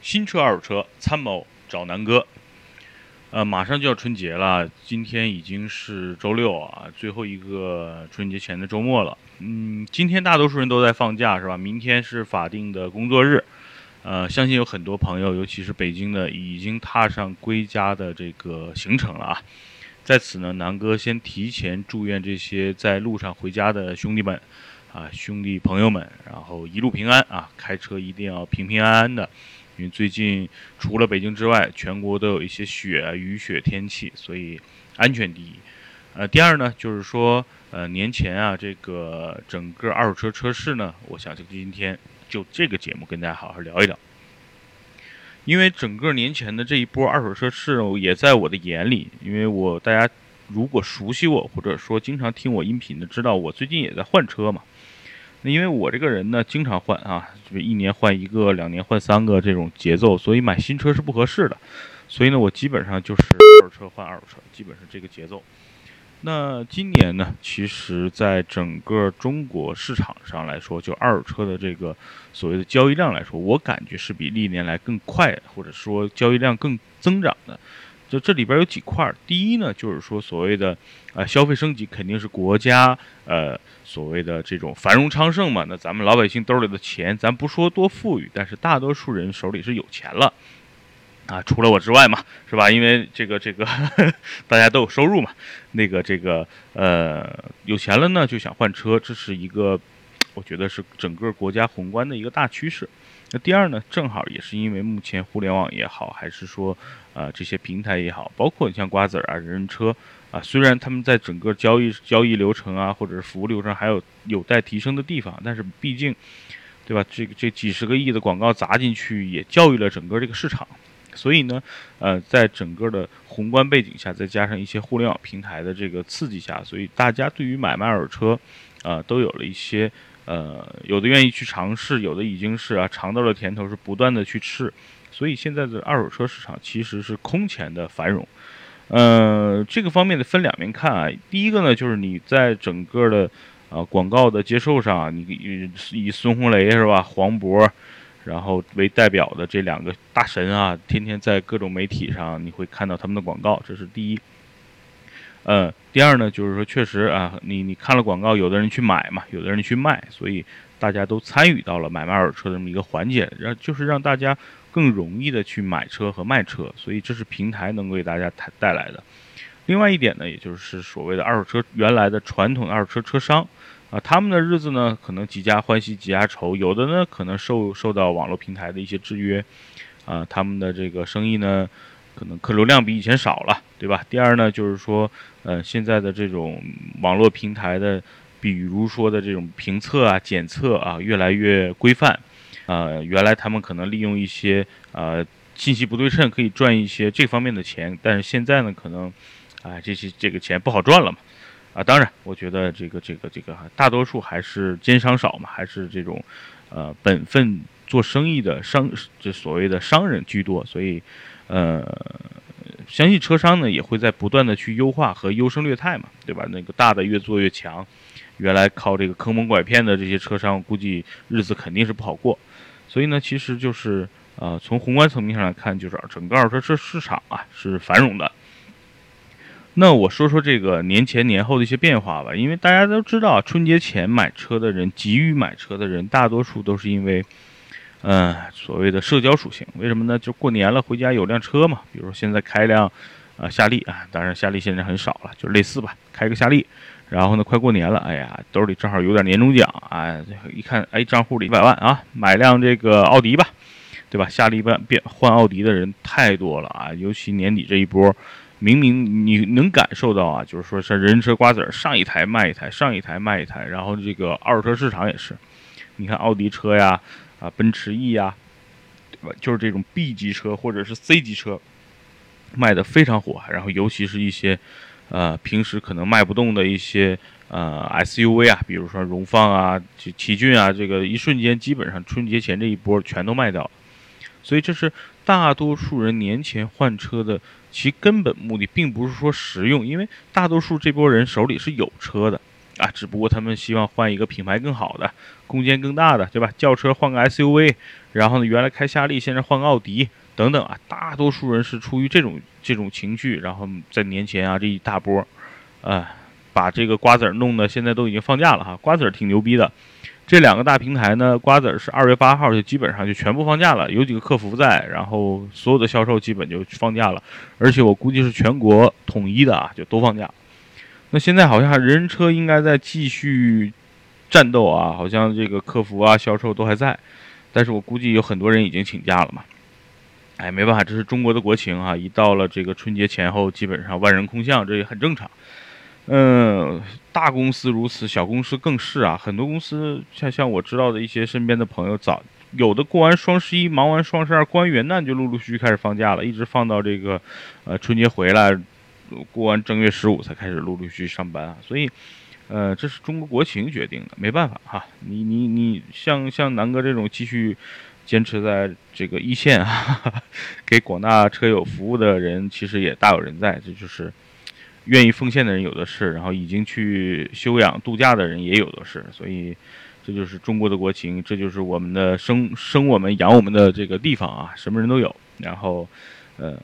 新车、二手车，参谋找南哥。呃，马上就要春节了，今天已经是周六啊，最后一个春节前的周末了。嗯，今天大多数人都在放假，是吧？明天是法定的工作日。呃，相信有很多朋友，尤其是北京的，已经踏上归家的这个行程了啊。在此呢，南哥先提前祝愿这些在路上回家的兄弟们，啊，兄弟朋友们，然后一路平安啊，开车一定要平平安安的。因为最近除了北京之外，全国都有一些雪、雨雪天气，所以安全第一。呃，第二呢，就是说，呃，年前啊，这个整个二手车车市呢，我想就今天就这个节目跟大家好好聊一聊。因为整个年前的这一波二手车市也在我的眼里，因为我大家如果熟悉我或者说经常听我音频的，知道我最近也在换车嘛。那因为我这个人呢，经常换啊，就是一年换一个，两年换三个这种节奏，所以买新车是不合适的。所以呢，我基本上就是二手车换二手车，基本是这个节奏。那今年呢，其实在整个中国市场上来说，就二手车的这个所谓的交易量来说，我感觉是比历年来更快，或者说交易量更增长的。就这里边有几块儿，第一呢，就是说所谓的啊消费升级，肯定是国家呃所谓的这种繁荣昌盛嘛。那咱们老百姓兜里的钱，咱不说多富裕，但是大多数人手里是有钱了啊，除了我之外嘛，是吧？因为这个这个 大家都有收入嘛，那个这个呃有钱了呢，就想换车，这是一个我觉得是整个国家宏观的一个大趋势。那第二呢，正好也是因为目前互联网也好，还是说，呃，这些平台也好，包括你像瓜子儿啊、人人车啊，虽然他们在整个交易交易流程啊，或者是服务流程还有有待提升的地方，但是毕竟，对吧？这个这几十个亿的广告砸进去，也教育了整个这个市场。所以呢，呃，在整个的宏观背景下，再加上一些互联网平台的这个刺激下，所以大家对于买卖二手车，啊，都有了一些。呃，有的愿意去尝试，有的已经是啊尝到了甜头，是不断的去吃，所以现在的二手车市场其实是空前的繁荣。呃，这个方面的分两面看啊，第一个呢，就是你在整个的啊广告的接受上，你以孙红雷是吧，黄渤，然后为代表的这两个大神啊，天天在各种媒体上你会看到他们的广告，这是第一。呃，第二呢，就是说，确实啊，你你看了广告，有的人去买嘛，有的人去卖，所以大家都参与到了买卖二手车这么一个环节，让就是让大家更容易的去买车和卖车，所以这是平台能够给大家带带来的。另外一点呢，也就是所谓的二手车原来的传统二手车车商啊，他们的日子呢，可能几家欢喜几家愁，有的呢可能受受到网络平台的一些制约，啊，他们的这个生意呢。可能客流量比以前少了，对吧？第二呢，就是说，呃，现在的这种网络平台的，比如说的这种评测啊、检测啊，越来越规范。呃，原来他们可能利用一些呃信息不对称，可以赚一些这方面的钱，但是现在呢，可能，啊，这些这个钱不好赚了嘛。啊，当然，我觉得这个这个这个大多数还是奸商少嘛，还是这种，呃，本分做生意的商，这所谓的商人居多，所以。呃，相信车商呢也会在不断的去优化和优胜劣汰嘛，对吧？那个大的越做越强，原来靠这个坑蒙拐骗的这些车商，估计日子肯定是不好过。所以呢，其实就是呃，从宏观层面上来看，就是整个二手车市场啊是繁荣的。那我说说这个年前年后的一些变化吧，因为大家都知道，春节前买车的人，急于买车的人，大多数都是因为。嗯，所谓的社交属性，为什么呢？就过年了，回家有辆车嘛。比如说现在开辆，啊，夏利啊，当然夏利现在很少了，就类似吧，开个夏利。然后呢，快过年了，哎呀，兜里正好有点年终奖啊，一看，哎，账户里一百万啊，买辆这个奥迪吧，对吧？夏利变变换奥迪的人太多了啊，尤其年底这一波，明明你能感受到啊，就是说是人车瓜子儿上一台卖一台，上一台卖一台，然后这个二手车市场也是，你看奥迪车呀。啊，奔驰 E 呀，对吧？就是这种 B 级车或者是 C 级车，卖的非常火。然后，尤其是一些，呃，平时可能卖不动的一些，呃，SUV 啊，比如说荣放啊、奇奇骏啊，这个一瞬间基本上春节前这一波全都卖掉了。所以，这是大多数人年前换车的其根本目的，并不是说实用，因为大多数这波人手里是有车的。啊，只不过他们希望换一个品牌更好的、空间更大的，对吧？轿车换个 SUV，然后呢，原来开夏利，现在换个奥迪等等啊。大多数人是出于这种这种情绪，然后在年前啊这一大波，啊，把这个瓜子儿弄得现在都已经放假了哈。瓜子儿挺牛逼的，这两个大平台呢，瓜子儿是二月八号就基本上就全部放假了，有几个客服在，然后所有的销售基本就放假了，而且我估计是全国统一的啊，就都放假。那现在好像人车应该在继续战斗啊，好像这个客服啊、销售都还在，但是我估计有很多人已经请假了嘛。哎，没办法，这是中国的国情啊！一到了这个春节前后，基本上万人空巷，这也很正常。嗯，大公司如此，小公司更是啊。很多公司像像我知道的一些身边的朋友，早有的过完双十一，忙完双十二，过完元旦就陆陆续续开始放假了，一直放到这个呃春节回来。过完正月十五才开始陆陆续续上班啊，所以，呃，这是中国国情决定的，没办法哈。你你你像像南哥这种继续坚持在这个一线啊，给广大车友服务的人，其实也大有人在。这就是愿意奉献的人有的是，然后已经去休养度假的人也有的是。所以，这就是中国的国情，这就是我们的生生我们养我们的这个地方啊，什么人都有。然后，呃。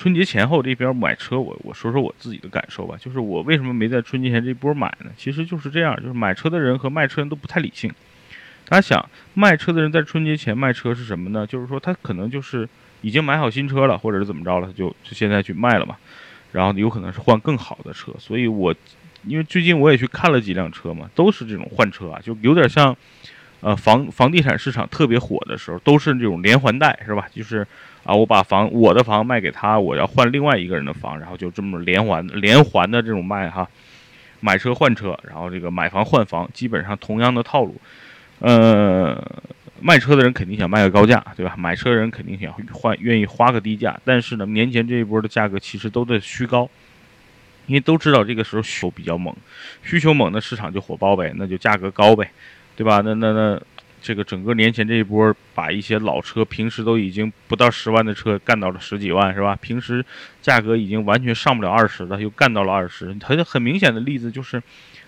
春节前后这边买车，我我说说我自己的感受吧。就是我为什么没在春节前这波买呢？其实就是这样，就是买车的人和卖车人都不太理性。大家想，卖车的人在春节前卖车是什么呢？就是说他可能就是已经买好新车了，或者是怎么着了，他就就现在去卖了嘛。然后有可能是换更好的车。所以我因为最近我也去看了几辆车嘛，都是这种换车啊，就有点像呃房房地产市场特别火的时候，都是这种连环贷，是吧？就是。啊，我把房我的房卖给他，我要换另外一个人的房，然后就这么连环连环的这种卖哈，买车换车，然后这个买房换房，基本上同样的套路。呃，卖车的人肯定想卖个高价，对吧？买车人肯定想换，愿意花个低价。但是呢，年前这一波的价格其实都在虚高，因为都知道这个时候需求比较猛，需求猛的市场就火爆呗，那就价格高呗，对吧？那那那。这个整个年前这一波，把一些老车平时都已经不到十万的车干到了十几万，是吧？平时价格已经完全上不了二十的，又干到了二十。很很明显的例子就是，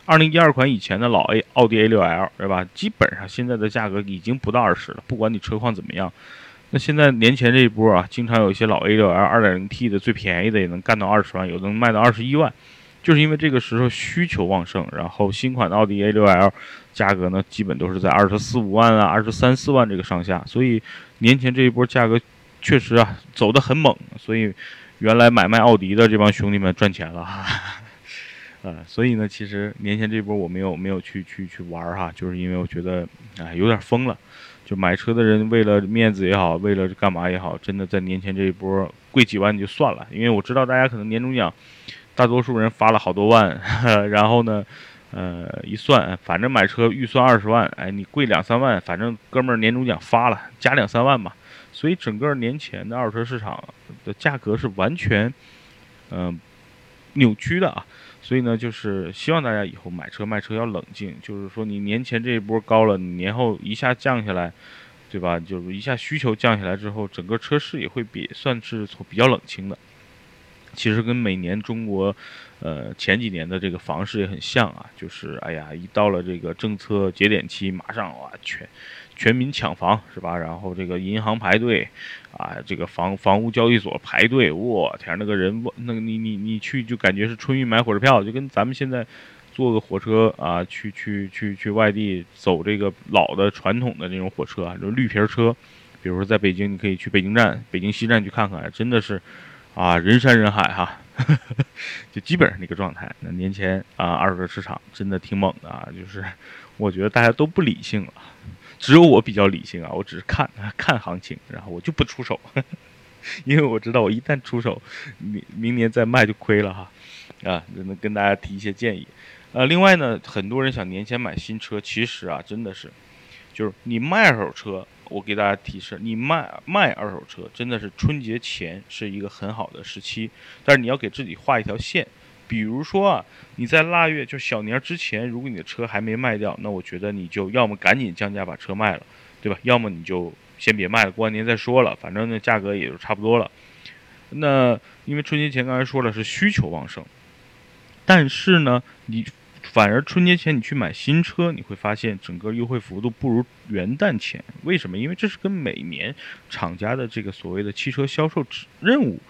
二零一二款以前的老 A 奥迪 A 六 L，是吧？基本上现在的价格已经不到二十了，不管你车况怎么样。那现在年前这一波啊，经常有一些老 A 六 L 二点零 T 的最便宜的也能干到二十万，有的能卖到二十一万。就是因为这个时候需求旺盛，然后新款的奥迪 A6L 价格呢，基本都是在二十四五万啊、二十三四万这个上下，所以年前这一波价格确实啊走得很猛，所以原来买卖奥迪的这帮兄弟们赚钱了哈，呃，所以呢，其实年前这波我没有没有去去去玩哈，就是因为我觉得哎有点疯了，就买车的人为了面子也好，为了干嘛也好，真的在年前这一波贵几万就算了，因为我知道大家可能年终奖。大多数人发了好多万，然后呢，呃，一算，反正买车预算二十万，哎，你贵两三万，反正哥们儿年终奖发了，加两三万吧。所以整个年前的二手车市场的价格是完全，嗯，扭曲的啊。所以呢，就是希望大家以后买车卖车要冷静，就是说你年前这一波高了，你年后一下降下来，对吧？就是一下需求降下来之后，整个车市也会比算是从比较冷清的。其实跟每年中国，呃前几年的这个房市也很像啊，就是哎呀，一到了这个政策节点期，马上哇全全民抢房是吧？然后这个银行排队，啊这个房房屋交易所排队，我天那个人那个你你你去就感觉是春运买火车票，就跟咱们现在坐个火车啊去去去去外地走这个老的传统的那种火车啊，就绿皮车，比如说在北京你可以去北京站、北京西站去看看，真的是。啊，人山人海哈，就基本上那个状态。那年前啊，二手车市场真的挺猛的啊，就是我觉得大家都不理性了，只有我比较理性啊，我只是看看行情，然后我就不出手，因为我知道我一旦出手，明明年再卖就亏了哈。啊，能跟大家提一些建议。呃，另外呢，很多人想年前买新车，其实啊，真的是，就是你卖二手车。我给大家提示，你卖卖二手车真的是春节前是一个很好的时期，但是你要给自己画一条线，比如说啊，你在腊月就小年之前，如果你的车还没卖掉，那我觉得你就要么赶紧降价把车卖了，对吧？要么你就先别卖了，过完年再说了，反正那价格也就差不多了。那因为春节前刚才说了是需求旺盛，但是呢，你反而春节前你去买新车，你会发现整个优惠幅度不如元旦前。为什么？因为这是跟每年厂家的这个所谓的汽车销售任务。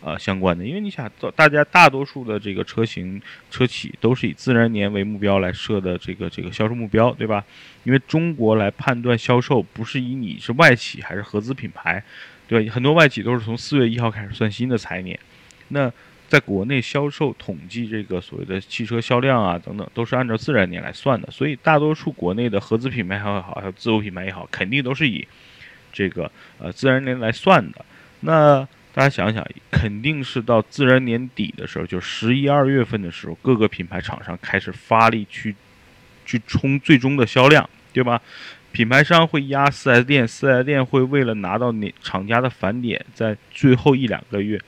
呃，相关的，因为你想，大家大多数的这个车型车企都是以自然年为目标来设的这个这个销售目标，对吧？因为中国来判断销售，不是以你是外企还是合资品牌，对？很多外企都是从四月一号开始算新的财年，那在国内销售统计这个所谓的汽车销量啊等等，都是按照自然年来算的，所以大多数国内的合资品牌也好，还有自主品牌也好，肯定都是以这个呃自然年来算的。那大家想想，肯定是到自然年底的时候，就十一二月份的时候，各个品牌厂商开始发力去去冲最终的销量，对吧？品牌商会压四 S 店，四 S 店会为了拿到你厂家的返点，在最后一两个月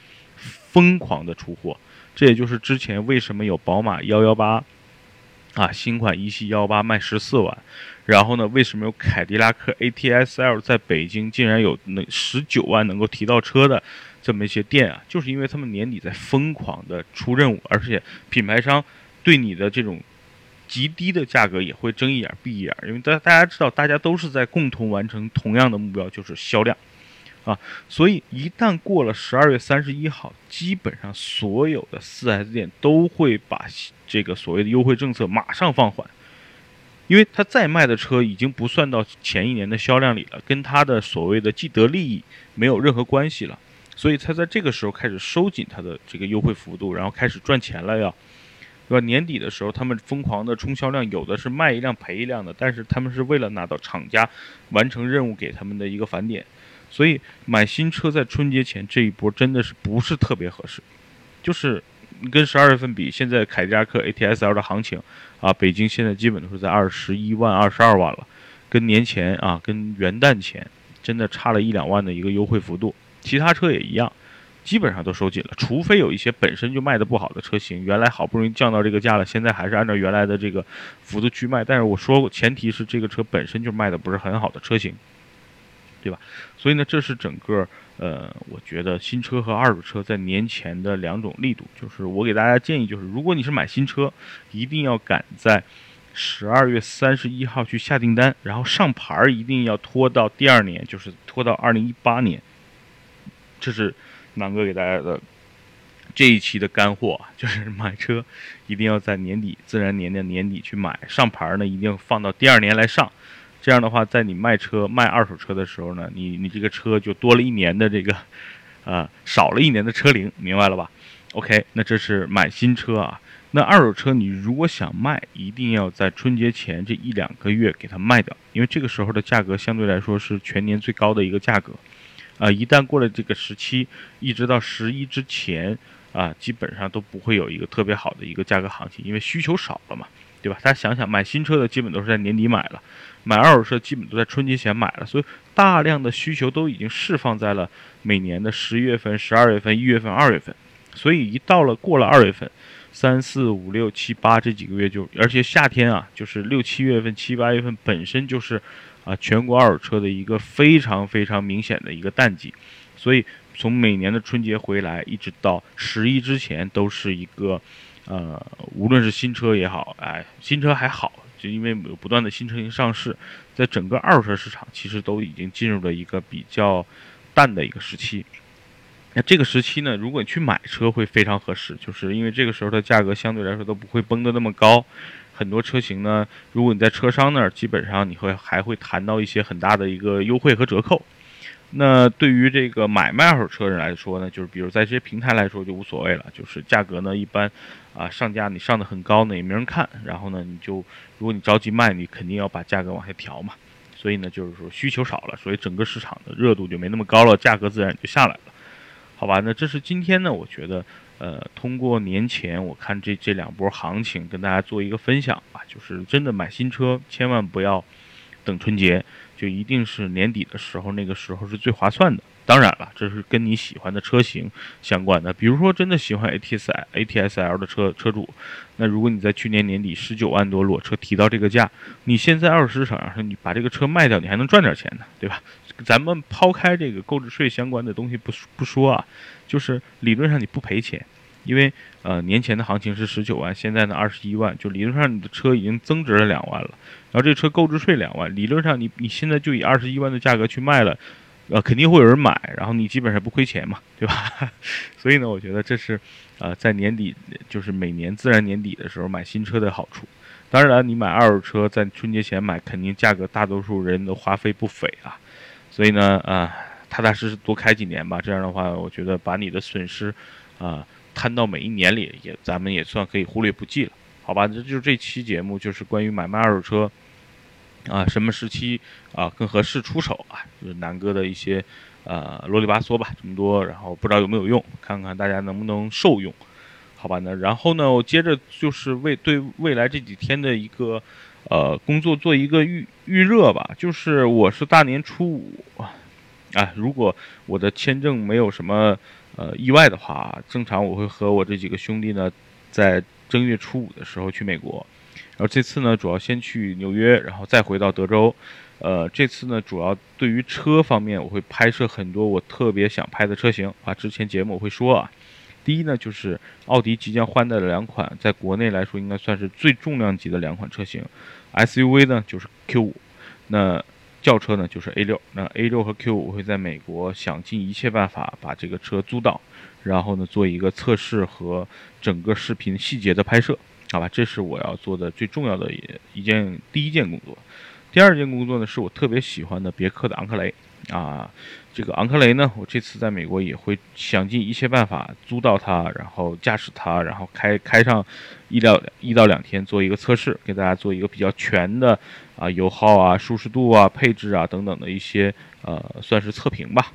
疯狂的出货。这也就是之前为什么有宝马幺幺八啊，新款一系幺八卖十四万。然后呢？为什么有凯迪拉克 ATS-L 在北京竟然有能十九万能够提到车的这么一些店啊？就是因为他们年底在疯狂的出任务，而且品牌商对你的这种极低的价格也会睁一眼闭一眼，因为大大家知道，大家都是在共同完成同样的目标，就是销量啊。所以一旦过了十二月三十一号，基本上所有的四 S 店都会把这个所谓的优惠政策马上放缓。因为他再卖的车已经不算到前一年的销量里了，跟他的所谓的既得利益没有任何关系了，所以他在这个时候开始收紧他的这个优惠幅度，然后开始赚钱了，要，对吧？年底的时候他们疯狂的冲销量，有的是卖一辆赔一辆的，但是他们是为了拿到厂家完成任务给他们的一个返点，所以买新车在春节前这一波真的是不是特别合适，就是。跟十二月份比，现在凯迪拉克 ATS-L 的行情啊，北京现在基本都是在二十一万、二十二万了，跟年前啊，跟元旦前真的差了一两万的一个优惠幅度。其他车也一样，基本上都收紧了，除非有一些本身就卖的不好的车型，原来好不容易降到这个价了，现在还是按照原来的这个幅度去卖。但是我说过，前提是这个车本身就卖的不是很好的车型，对吧？所以呢，这是整个。呃，我觉得新车和二手车在年前的两种力度，就是我给大家建议，就是如果你是买新车，一定要赶在十二月三十一号去下订单，然后上牌儿一定要拖到第二年，就是拖到二零一八年。这是南哥给大家的这一期的干货，就是 买车一定要在年底自然年的年底去买，上牌儿呢一定放到第二年来上。这样的话，在你卖车卖二手车的时候呢，你你这个车就多了一年的这个，啊，少了一年的车龄，明白了吧？OK，那这是买新车啊。那二手车你如果想卖，一定要在春节前这一两个月给它卖掉，因为这个时候的价格相对来说是全年最高的一个价格，啊，一旦过了这个时期，一直到十一之前啊，基本上都不会有一个特别好的一个价格行情，因为需求少了嘛。对吧？大家想想，买新车的基本都是在年底买了，买二手车基本都在春节前买了，所以大量的需求都已经释放在了每年的十一月份、十二月份、一月份、二月份。所以一到了过了二月份，三四五六七八这几个月就，而且夏天啊，就是六七月份、七八月份本身就是啊全国二手车的一个非常非常明显的一个淡季，所以从每年的春节回来一直到十一之前都是一个。呃，无论是新车也好，哎，新车还好，就因为有不断的新车型上市，在整个二手车市场其实都已经进入了一个比较淡的一个时期。那这个时期呢，如果你去买车会非常合适，就是因为这个时候的价格相对来说都不会崩得那么高，很多车型呢，如果你在车商那儿，基本上你会还会谈到一些很大的一个优惠和折扣。那对于这个买卖二手车人来说呢，就是比如在这些平台来说就无所谓了，就是价格呢一般，啊上架你上的很高呢也没人看，然后呢你就如果你着急卖，你肯定要把价格往下调嘛，所以呢就是说需求少了，所以整个市场的热度就没那么高了，价格自然就下来了，好吧？那这是今天呢，我觉得呃通过年前我看这这两波行情跟大家做一个分享吧，就是真的买新车千万不要等春节。就一定是年底的时候，那个时候是最划算的。当然了，这是跟你喜欢的车型相关的。比如说，真的喜欢 ATS ATS-L 的车车主，那如果你在去年年底十九万多裸车提到这个价，你现在二手市场上你把这个车卖掉，你还能赚点钱呢，对吧？咱们抛开这个购置税相关的东西不不说啊，就是理论上你不赔钱，因为呃年前的行情是十九万，现在呢二十一万，就理论上你的车已经增值了两万了。然后这车购置税两万，理论上你你现在就以二十一万的价格去卖了，呃肯定会有人买，然后你基本上不亏钱嘛，对吧？所以呢，我觉得这是呃在年底就是每年自然年底的时候买新车的好处。当然了，你买二手车在春节前买，肯定价格大多数人都花费不菲啊。所以呢，啊，踏踏实实多开几年吧。这样的话，我觉得把你的损失，啊，摊到每一年里，也咱们也算可以忽略不计了，好吧？这就是这期节目，就是关于买卖二手车，啊，什么时期啊更合适出手啊？就是南哥的一些，呃，啰里吧嗦吧，这么多，然后不知道有没有用，看看大家能不能受用。好吧，那然后呢？我接着就是为对未来这几天的一个呃工作做一个预预热吧。就是我是大年初五啊，如果我的签证没有什么呃意外的话，正常我会和我这几个兄弟呢，在正月初五的时候去美国。然后这次呢，主要先去纽约，然后再回到德州。呃，这次呢，主要对于车方面，我会拍摄很多我特别想拍的车型啊。之前节目我会说啊。第一呢，就是奥迪即将换代的两款，在国内来说应该算是最重量级的两款车型。SUV 呢就是 Q5，那轿车呢就是 A6。那 A6 和 Q5 会在美国想尽一切办法把这个车租到，然后呢做一个测试和整个视频细节的拍摄，好吧？这是我要做的最重要的一一件第一件工作。第二件工作呢，是我特别喜欢的别克的昂克雷。啊，这个昂克雷呢，我这次在美国也会想尽一切办法租到它，然后驾驶它，然后开开上一到一到两天做一个测试，给大家做一个比较全的啊油耗啊、舒适度啊、配置啊等等的一些呃算是测评吧。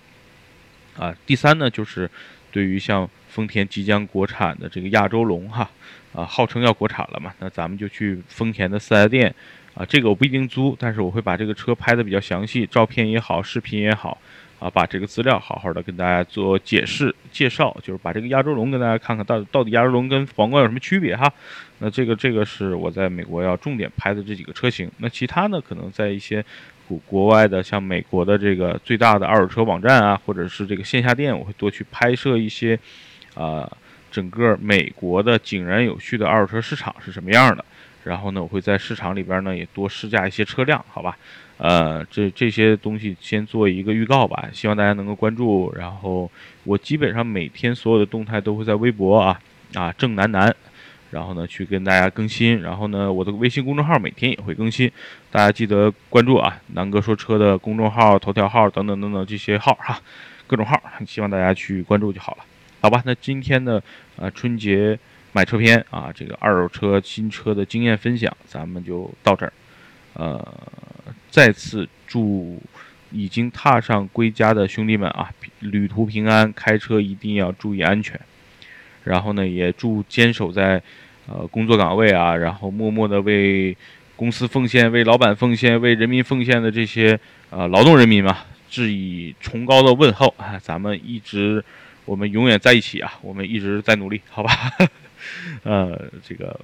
啊，第三呢，就是对于像丰田即将国产的这个亚洲龙哈，啊号称要国产了嘛，那咱们就去丰田的四 S 店。啊，这个我不一定租，但是我会把这个车拍的比较详细，照片也好，视频也好，啊，把这个资料好好的跟大家做解释介绍，就是把这个亚洲龙跟大家看看到到底亚洲龙跟皇冠有什么区别哈。那这个这个是我在美国要重点拍的这几个车型，那其他呢，可能在一些国国外的像美国的这个最大的二手车网站啊，或者是这个线下店，我会多去拍摄一些，啊，整个美国的井然有序的二手车市场是什么样的。然后呢，我会在市场里边呢也多试驾一些车辆，好吧？呃，这这些东西先做一个预告吧，希望大家能够关注。然后我基本上每天所有的动态都会在微博啊啊郑楠楠，然后呢去跟大家更新。然后呢，我的微信公众号每天也会更新，大家记得关注啊，南哥说车的公众号、头条号等等等等这些号哈，各种号，希望大家去关注就好了，好吧？那今天的呃春节。买车篇啊，这个二手车、新车的经验分享，咱们就到这儿。呃，再次祝已经踏上归家的兄弟们啊，旅途平安，开车一定要注意安全。然后呢，也祝坚守在呃工作岗位啊，然后默默的为公司奉献、为老板奉献、为人民奉献的这些呃劳动人民嘛，致以崇高的问候啊！咱们一直，我们永远在一起啊！我们一直在努力，好吧？呃，这个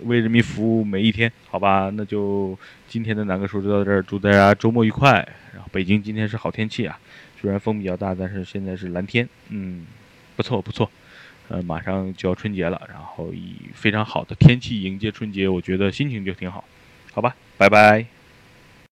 为人民服务每一天，好吧，那就今天的南哥说就到这儿，祝大家周末愉快。然后北京今天是好天气啊，虽然风比较大，但是现在是蓝天，嗯，不错不错。呃，马上就要春节了，然后以非常好的天气迎接春节，我觉得心情就挺好，好吧，拜拜。